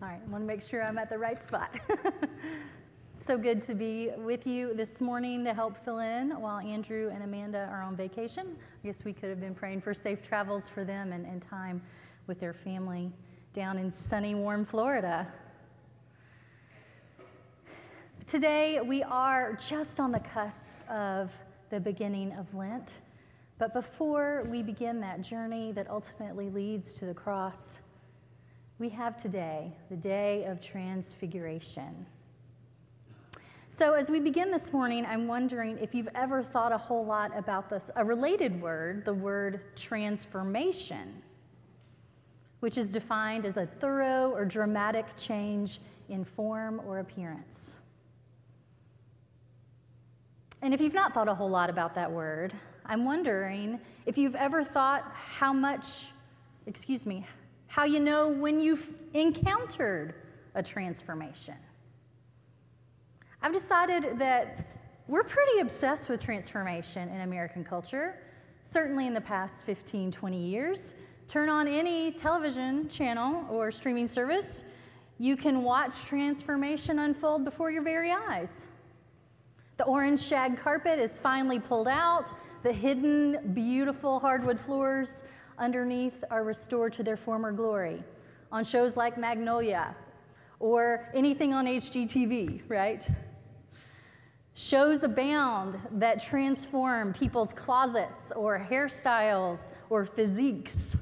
All right, I want to make sure I'm at the right spot. so good to be with you this morning to help fill in while Andrew and Amanda are on vacation. I guess we could have been praying for safe travels for them and, and time with their family down in sunny, warm Florida. Today, we are just on the cusp of the beginning of Lent. But before we begin that journey that ultimately leads to the cross, we have today the day of transfiguration. So, as we begin this morning, I'm wondering if you've ever thought a whole lot about this, a related word, the word transformation, which is defined as a thorough or dramatic change in form or appearance. And if you've not thought a whole lot about that word, I'm wondering if you've ever thought how much, excuse me, how you know when you've encountered a transformation. I've decided that we're pretty obsessed with transformation in American culture, certainly in the past 15, 20 years. Turn on any television channel or streaming service, you can watch transformation unfold before your very eyes. The orange shag carpet is finally pulled out. The hidden, beautiful hardwood floors underneath are restored to their former glory on shows like Magnolia or anything on HGTV, right? Shows abound that transform people's closets or hairstyles or physiques.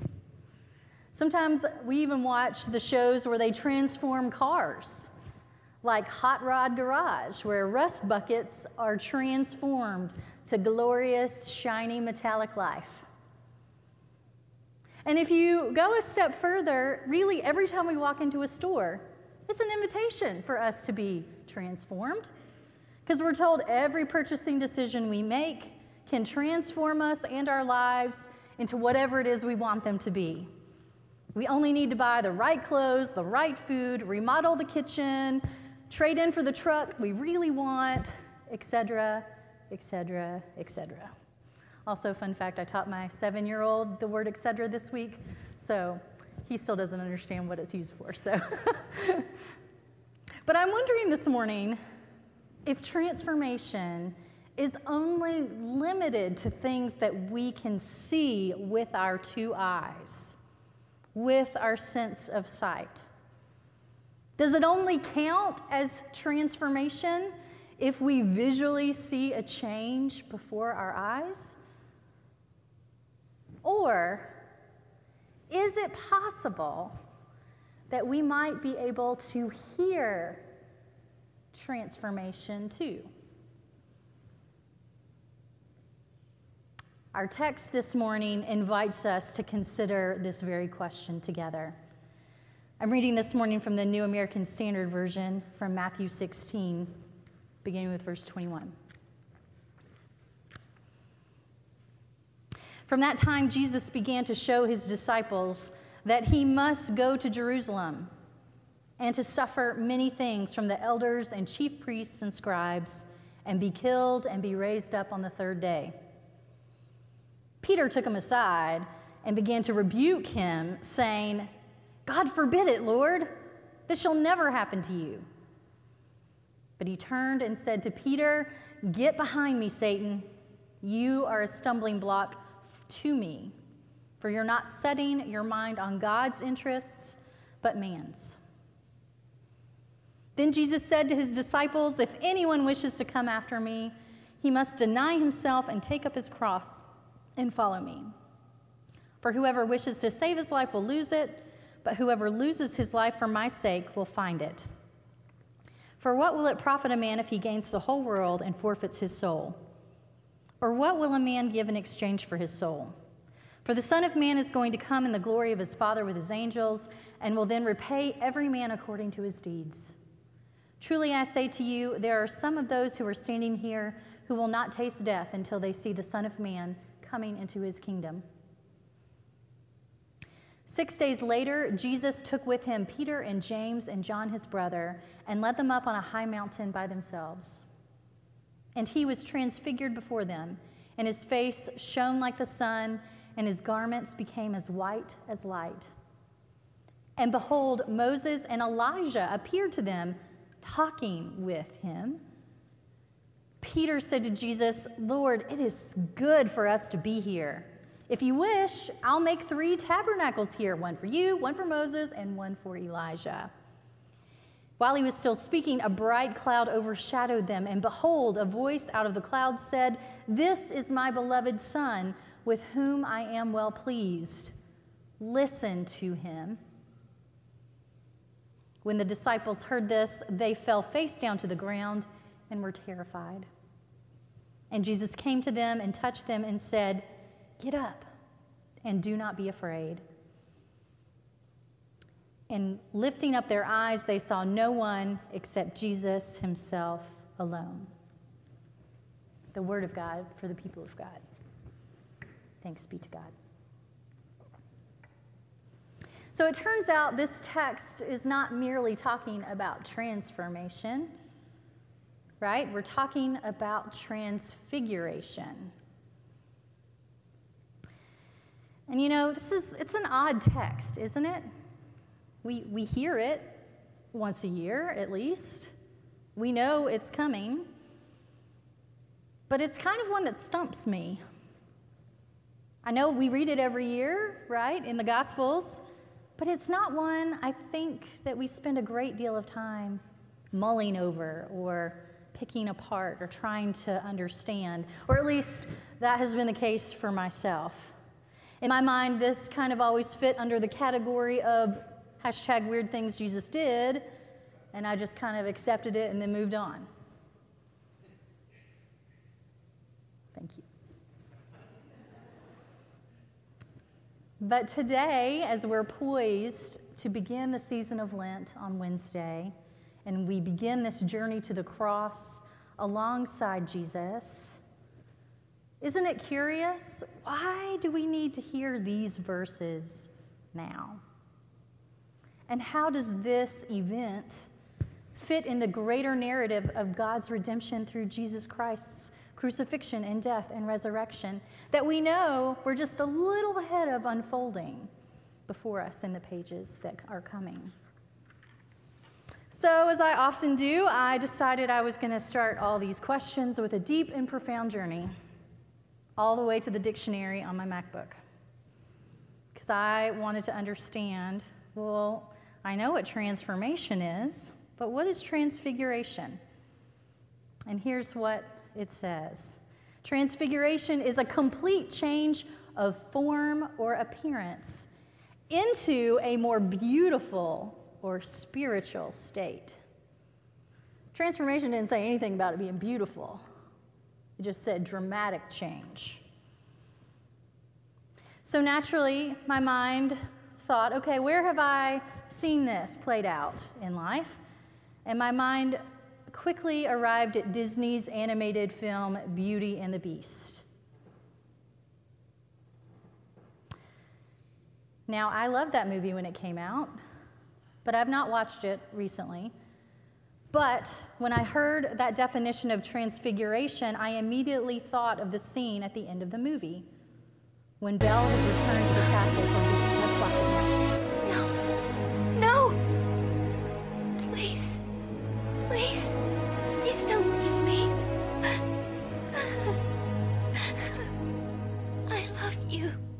Sometimes we even watch the shows where they transform cars like Hot Rod Garage, where rust buckets are transformed to glorious, shiny, metallic life. And if you go a step further, really every time we walk into a store, it's an invitation for us to be transformed. Because we're told every purchasing decision we make can transform us and our lives into whatever it is we want them to be. We only need to buy the right clothes, the right food, remodel the kitchen, trade in for the truck we really want, etc., etc., etc. Also, fun fact I taught my seven year old the word etc. this week, so he still doesn't understand what it's used for. So, but I'm wondering this morning if transformation is only limited to things that we can see with our two eyes, with our sense of sight. Does it only count as transformation if we visually see a change before our eyes? Or is it possible that we might be able to hear transformation too? Our text this morning invites us to consider this very question together. I'm reading this morning from the New American Standard Version from Matthew 16, beginning with verse 21. From that time, Jesus began to show his disciples that he must go to Jerusalem and to suffer many things from the elders and chief priests and scribes and be killed and be raised up on the third day. Peter took him aside and began to rebuke him, saying, God forbid it, Lord. This shall never happen to you. But he turned and said to Peter, Get behind me, Satan. You are a stumbling block to me, for you're not setting your mind on God's interests, but man's. Then Jesus said to his disciples, If anyone wishes to come after me, he must deny himself and take up his cross and follow me. For whoever wishes to save his life will lose it but whoever loses his life for my sake will find it. For what will it profit a man if he gains the whole world and forfeits his soul? Or what will a man give in exchange for his soul? For the Son of Man is going to come in the glory of his Father with his angels, and will then repay every man according to his deeds. Truly I say to you, there are some of those who are standing here who will not taste death until they see the Son of Man coming into his kingdom. Six days later, Jesus took with him Peter and James and John, his brother, and led them up on a high mountain by themselves. And he was transfigured before them, and his face shone like the sun, and his garments became as white as light. And behold, Moses and Elijah appeared to them, talking with him. Peter said to Jesus, Lord, it is good for us to be here. If you wish, I'll make three tabernacles here one for you, one for Moses, and one for Elijah. While he was still speaking, a bright cloud overshadowed them, and behold, a voice out of the cloud said, This is my beloved Son, with whom I am well pleased. Listen to him. When the disciples heard this, they fell face down to the ground and were terrified. And Jesus came to them and touched them and said, Get up and do not be afraid. And lifting up their eyes, they saw no one except Jesus himself alone. The word of God for the people of God. Thanks be to God. So it turns out this text is not merely talking about transformation, right? We're talking about transfiguration. And you know, this is it's an odd text, isn't it? We we hear it once a year at least. We know it's coming. But it's kind of one that stumps me. I know we read it every year, right, in the Gospels. But it's not one I think that we spend a great deal of time mulling over or picking apart or trying to understand, or at least that has been the case for myself. In my mind, this kind of always fit under the category of hashtag weird things Jesus did, and I just kind of accepted it and then moved on. Thank you. But today, as we're poised to begin the season of Lent on Wednesday, and we begin this journey to the cross alongside Jesus, isn't it curious? Why do we need to hear these verses now? And how does this event fit in the greater narrative of God's redemption through Jesus Christ's crucifixion and death and resurrection that we know we're just a little ahead of unfolding before us in the pages that are coming. So, as I often do, I decided I was going to start all these questions with a deep and profound journey, all the way to the dictionary on my MacBook. Because I wanted to understand well, I know what transformation is, but what is transfiguration? And here's what it says. Transfiguration is a complete change of form or appearance into a more beautiful or spiritual state. Transformation didn't say anything about it being beautiful, it just said dramatic change. So naturally, my mind thought, okay, where have I seen this played out in life? And my mind quickly arrived at Disney's animated film Beauty and the Beast. Now, I loved that movie when it came out, but I've not watched it recently. But when I heard that definition of transfiguration, I immediately thought of the scene at the end of the movie when Belle has returned to the castle for Beast. Let's watch it now. you.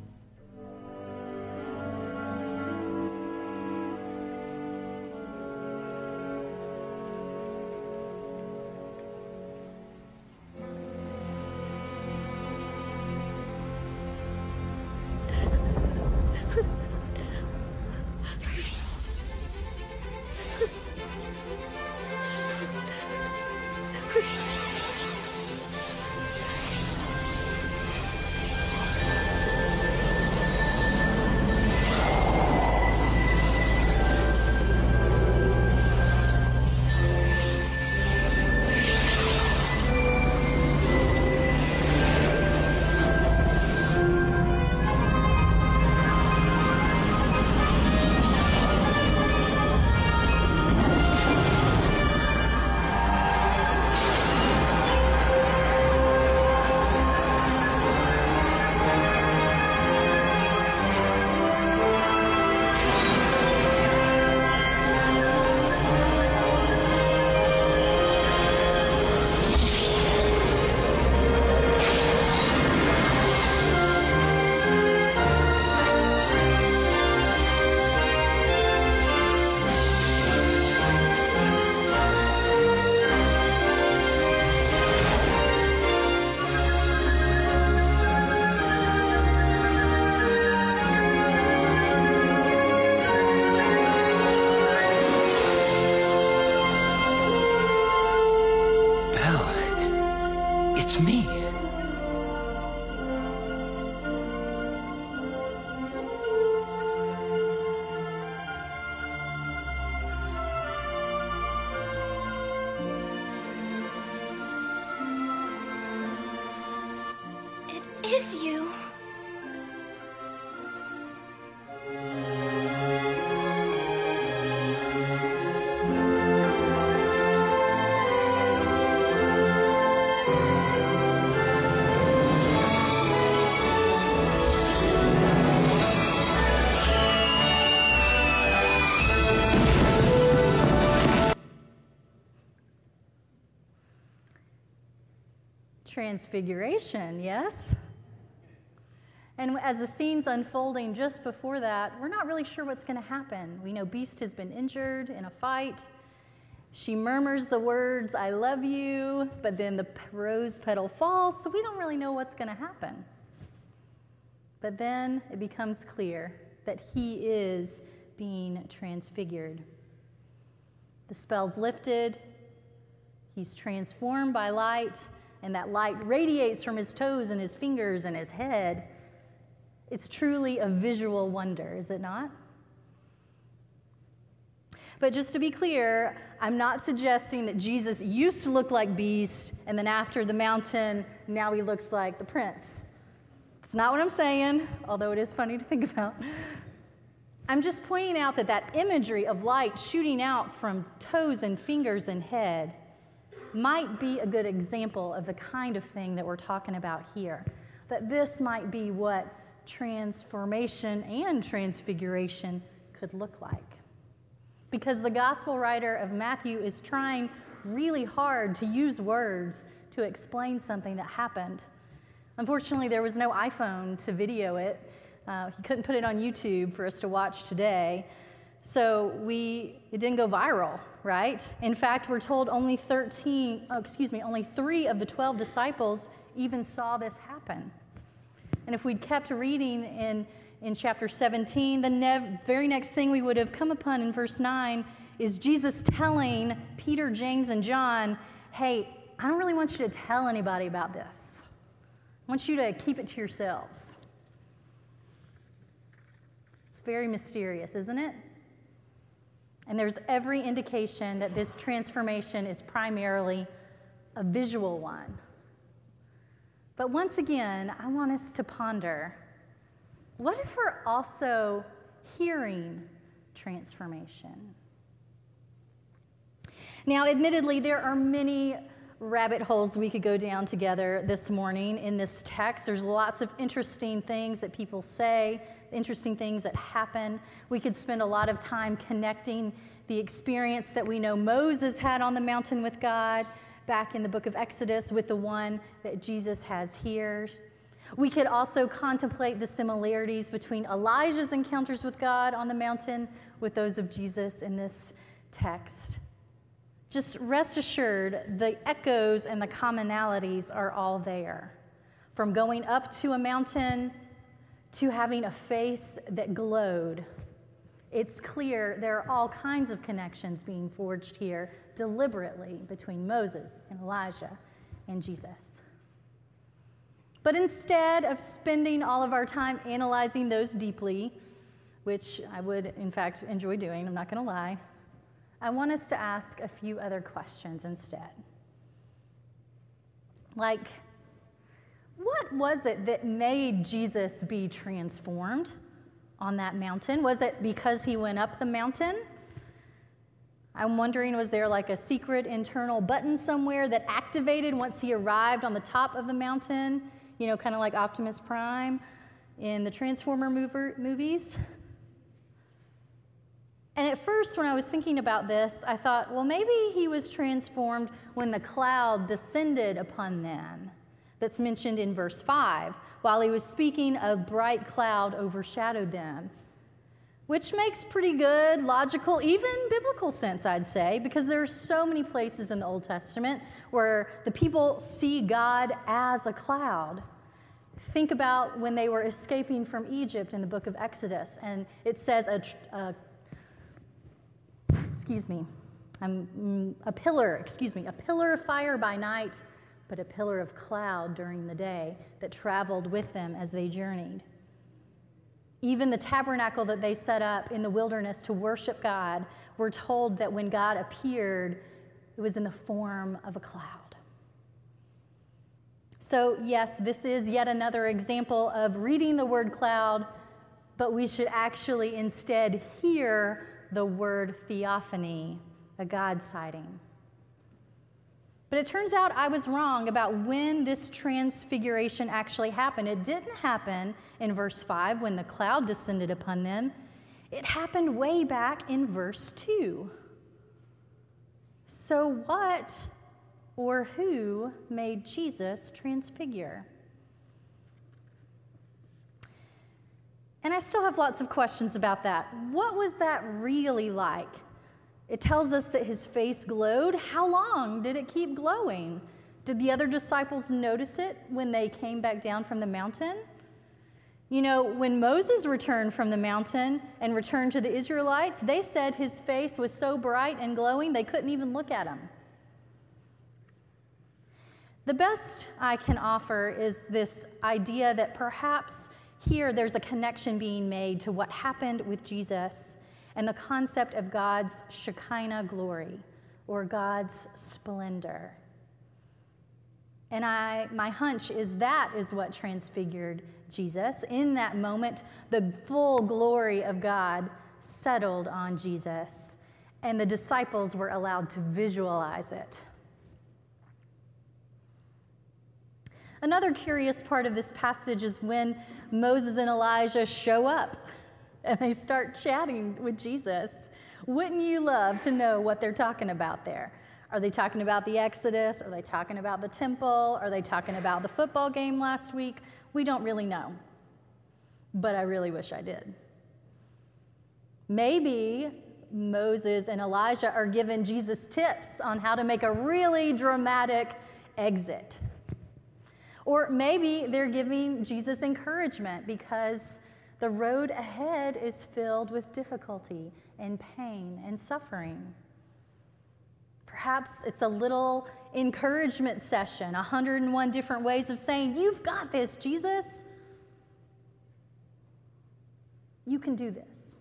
Transfiguration, yes? And as the scene's unfolding just before that, we're not really sure what's going to happen. We know Beast has been injured in a fight. She murmurs the words, I love you, but then the rose petal falls, so we don't really know what's going to happen. But then it becomes clear that he is being transfigured. The spell's lifted, he's transformed by light, and that light radiates from his toes and his fingers and his head. It's truly a visual wonder, is it not? But just to be clear, I'm not suggesting that Jesus used to look like Beast and then after the mountain, now he looks like the prince. It's not what I'm saying, although it is funny to think about. I'm just pointing out that that imagery of light shooting out from toes and fingers and head might be a good example of the kind of thing that we're talking about here. That this might be what transformation and transfiguration could look like. Because the gospel writer of Matthew is trying really hard to use words to explain something that happened. Unfortunately, there was no iPhone to video it. Uh, he couldn't put it on YouTube for us to watch today. So we, it didn't go viral, right? In fact, we're told only 13, oh, excuse me, only three of the 12 disciples even saw this happen. And if we'd kept reading in, in chapter 17, the nev- very next thing we would have come upon in verse 9 is Jesus telling Peter, James, and John, hey, I don't really want you to tell anybody about this. I want you to keep it to yourselves. It's very mysterious, isn't it? And there's every indication that this transformation is primarily a visual one. But once again, I want us to ponder what if we're also hearing transformation? Now, admittedly, there are many rabbit holes we could go down together this morning in this text. There's lots of interesting things that people say, interesting things that happen. We could spend a lot of time connecting the experience that we know Moses had on the mountain with God back in the book of Exodus with the one that Jesus has here. We could also contemplate the similarities between Elijah's encounters with God on the mountain with those of Jesus in this text. Just rest assured, the echoes and the commonalities are all there. From going up to a mountain to having a face that glowed, it's clear there are all kinds of connections being forged here deliberately between Moses and Elijah and Jesus. But instead of spending all of our time analyzing those deeply, which I would, in fact, enjoy doing, I'm not going to lie, I want us to ask a few other questions instead. Like, what was it that made Jesus be transformed on that mountain? Was it because he went up the mountain? I'm wondering, was there like a secret internal button somewhere that activated once he arrived on the top of the mountain? You know, kind of like Optimus Prime in the Transformer movies? And at first, when I was thinking about this, I thought, well, maybe he was transformed when the cloud descended upon them. That's mentioned in verse 5. While he was speaking, a bright cloud overshadowed them. Which makes pretty good, logical, even biblical sense, I'd say, because there are so many places in the Old Testament where the people see God as a cloud. Think about when they were escaping from Egypt in the book of Exodus, and it says a, a excuse me, um, a pillar, excuse me, a pillar of fire by night, but a pillar of cloud during the day that traveled with them as they journeyed. Even the tabernacle that they set up in the wilderness to worship God, we're told that when God appeared, it was in the form of a cloud. So, yes, this is yet another example of reading the word cloud, but we should actually instead hear the word theophany, a God sighting. But it turns out I was wrong about when this transfiguration actually happened. It didn't happen in verse 5 when the cloud descended upon them, it happened way back in verse 2. So, what or who made Jesus transfigure? And I still have lots of questions about that. What was that really like? It tells us that his face glowed. How long did it keep glowing? Did the other disciples notice it when they came back down from the mountain? You know, when Moses returned from the mountain and returned to the Israelites, they said his face was so bright and glowing they couldn't even look at him. The best I can offer is this idea that perhaps here there's a connection being made to what happened with Jesus and the concept of God's Shekinah glory or God's splendor. And I, my hunch is that is what transfigured Jesus. In that moment, the full glory of God settled on Jesus, and the disciples were allowed to visualize it. Another curious part of this passage is when Moses and Elijah show up and they start chatting with Jesus. Wouldn't you love to know what they're talking about there? Are they talking about the Exodus? Are they talking about the temple? Are they talking about the football game last week? We don't really know. But I really wish I did. Maybe Moses and Elijah are giving Jesus tips on how to make a really dramatic exit. Or maybe they're giving Jesus encouragement because the road ahead is filled with difficulty and pain and suffering. Perhaps it's a little encouragement session, 101 different ways of saying, You've got this, Jesus. You can do this.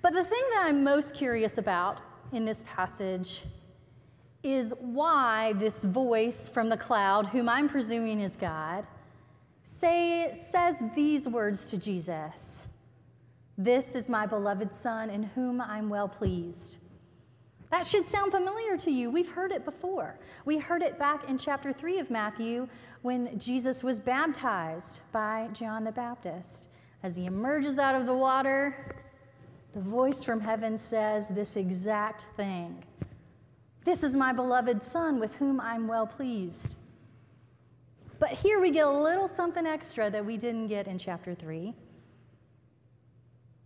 But the thing that I'm most curious about in this passage is why this voice from the cloud, whom I'm presuming is God, say, says these words to Jesus This is my beloved Son, in whom I'm well pleased. That should sound familiar to you. We've heard it before. We heard it back in chapter 3 of Matthew when Jesus was baptized by John the Baptist. As he emerges out of the water, the voice from heaven says this exact thing This is my beloved Son, with whom I'm well pleased. But here we get a little something extra that we didn't get in chapter 3.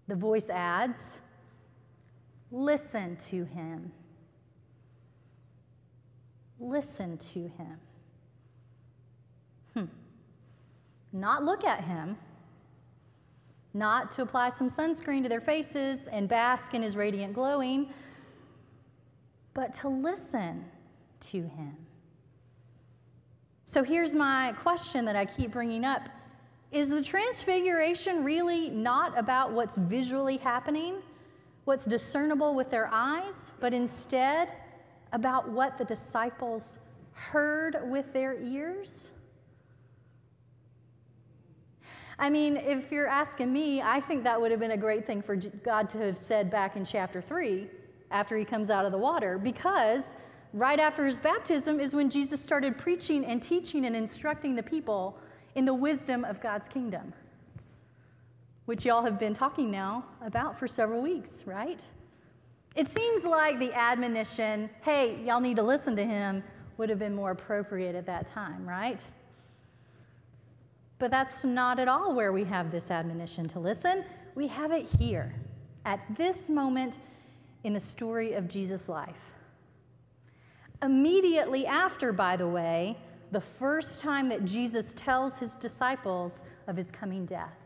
The voice adds, Listen to him. Listen to him. Hmm. Not look at him, not to apply some sunscreen to their faces and bask in his radiant glowing, but to listen to him. So here's my question that I keep bringing up Is the transfiguration really not about what's visually happening, what's discernible with their eyes, but instead about what the disciples heard with their ears? I mean, if you're asking me, I think that would have been a great thing for God to have said back in chapter 3 after he comes out of the water, because right after his baptism is when Jesus started preaching and teaching and instructing the people in the wisdom of God's kingdom, which y'all have been talking now about for several weeks, right? It seems like the admonition, hey, y'all need to listen to him, would have been more appropriate at that time, right? But that's not at all where we have this admonition to listen. We have it here, at this moment in the story of Jesus' life. Immediately after, by the way, the first time that Jesus tells his disciples of his coming death.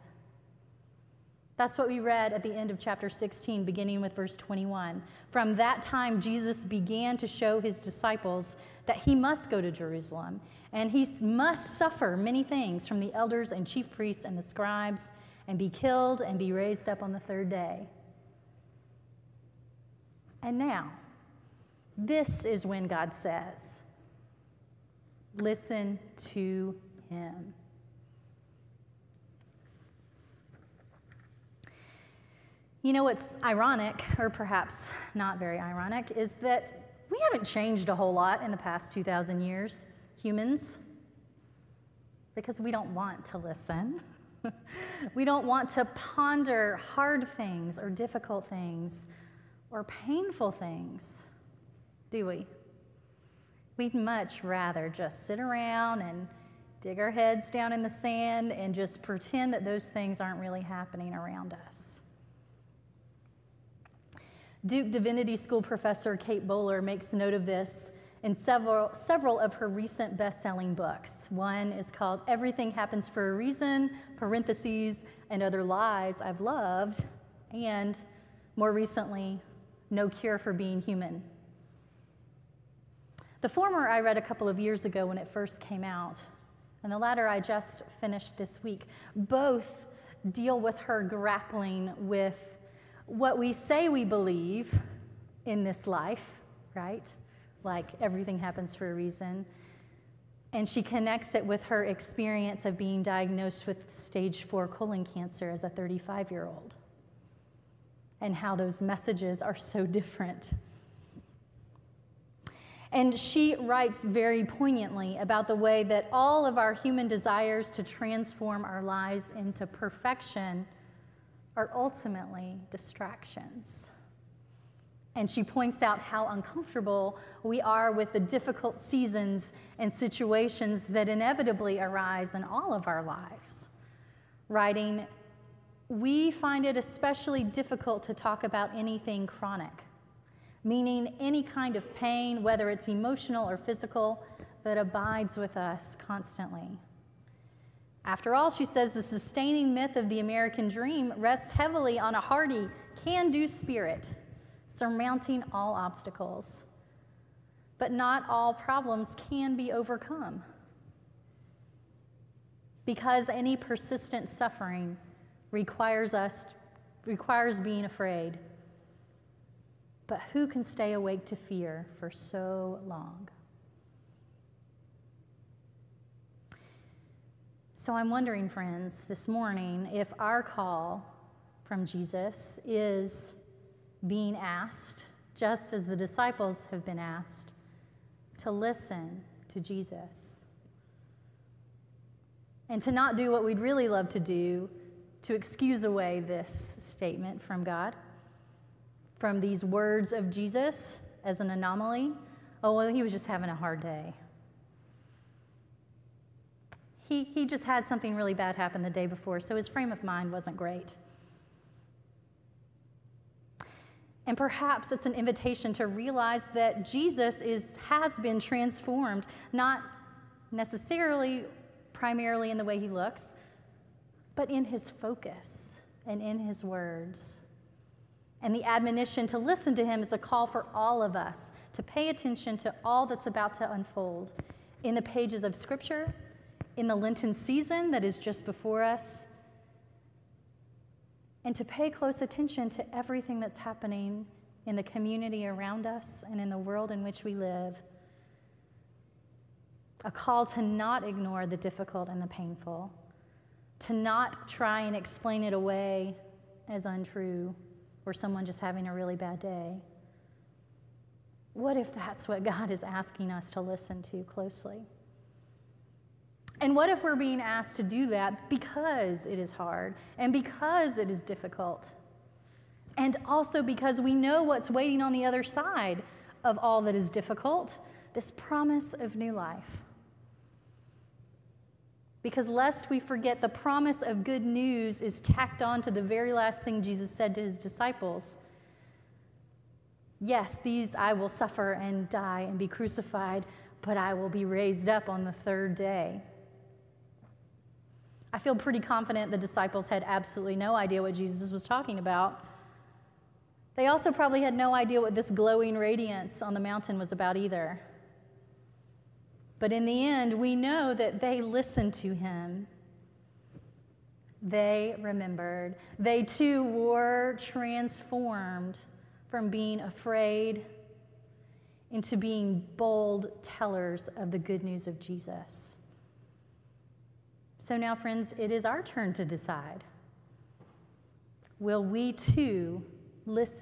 That's what we read at the end of chapter 16, beginning with verse 21. From that time, Jesus began to show his disciples that he must go to Jerusalem and he must suffer many things from the elders and chief priests and the scribes and be killed and be raised up on the third day. And now, this is when God says, Listen to him. You know what's ironic, or perhaps not very ironic, is that we haven't changed a whole lot in the past 2,000 years, humans, because we don't want to listen. we don't want to ponder hard things or difficult things or painful things, do we? We'd much rather just sit around and dig our heads down in the sand and just pretend that those things aren't really happening around us. Duke Divinity School professor Kate Bowler makes note of this in several, several of her recent best-selling books. One is called Everything Happens for a Reason, parentheses, and Other Lies I've Loved, and more recently, No Cure for Being Human. The former I read a couple of years ago when it first came out, and the latter I just finished this week. Both deal with her grappling with what we say we believe in this life, right? Like everything happens for a reason. And she connects it with her experience of being diagnosed with stage four colon cancer as a 35 year old and how those messages are so different. And she writes very poignantly about the way that all of our human desires to transform our lives into perfection are ultimately distractions. And she points out how uncomfortable we are with the difficult seasons and situations that inevitably arise in all of our lives. Writing, we find it especially difficult to talk about anything chronic, meaning any kind of pain, whether it's emotional or physical, that abides with us constantly. After all, she says the sustaining myth of the American dream rests heavily on a hearty, can do spirit, surmounting all obstacles. But not all problems can be overcome. Because any persistent suffering requires us requires being afraid. But who can stay awake to fear for so long? So I'm wondering, friends, this morning, if our call from Jesus is being asked, just as the disciples have been asked, to listen to Jesus. And to not do what we'd really love to do, to excuse away this statement from God, from these words of Jesus as an anomaly. Oh, well, he was just having a hard day. He, he just had something really bad happen the day before, so his frame of mind wasn't great. And perhaps it's an invitation to realize that Jesus is, has been transformed, not necessarily primarily in the way he looks, but in his focus and in his words. And the admonition to listen to him is a call for all of us to pay attention to all that's about to unfold in the pages of Scripture in the Lenten season that is just before us, and to pay close attention to everything that's happening in the community around us and in the world in which we live. A call to not ignore the difficult and the painful, to not try and explain it away as untrue or someone just having a really bad day. What if that's what God is asking us to listen to closely? And what if we're being asked to do that because it is hard and because it is difficult? And also because we know what's waiting on the other side of all that is difficult this promise of new life. Because lest we forget, the promise of good news is tacked on to the very last thing Jesus said to his disciples. Yes, these I will suffer and die and be crucified, but I will be raised up on the third day. I feel pretty confident the disciples had absolutely no idea what Jesus was talking about. They also probably had no idea what this glowing radiance on the mountain was about either. But in the end, we know that they listened to him. They remembered. They too were transformed from being afraid into being bold tellers of the good news of Jesus. So now, friends, it is our turn to decide. Will we too listen?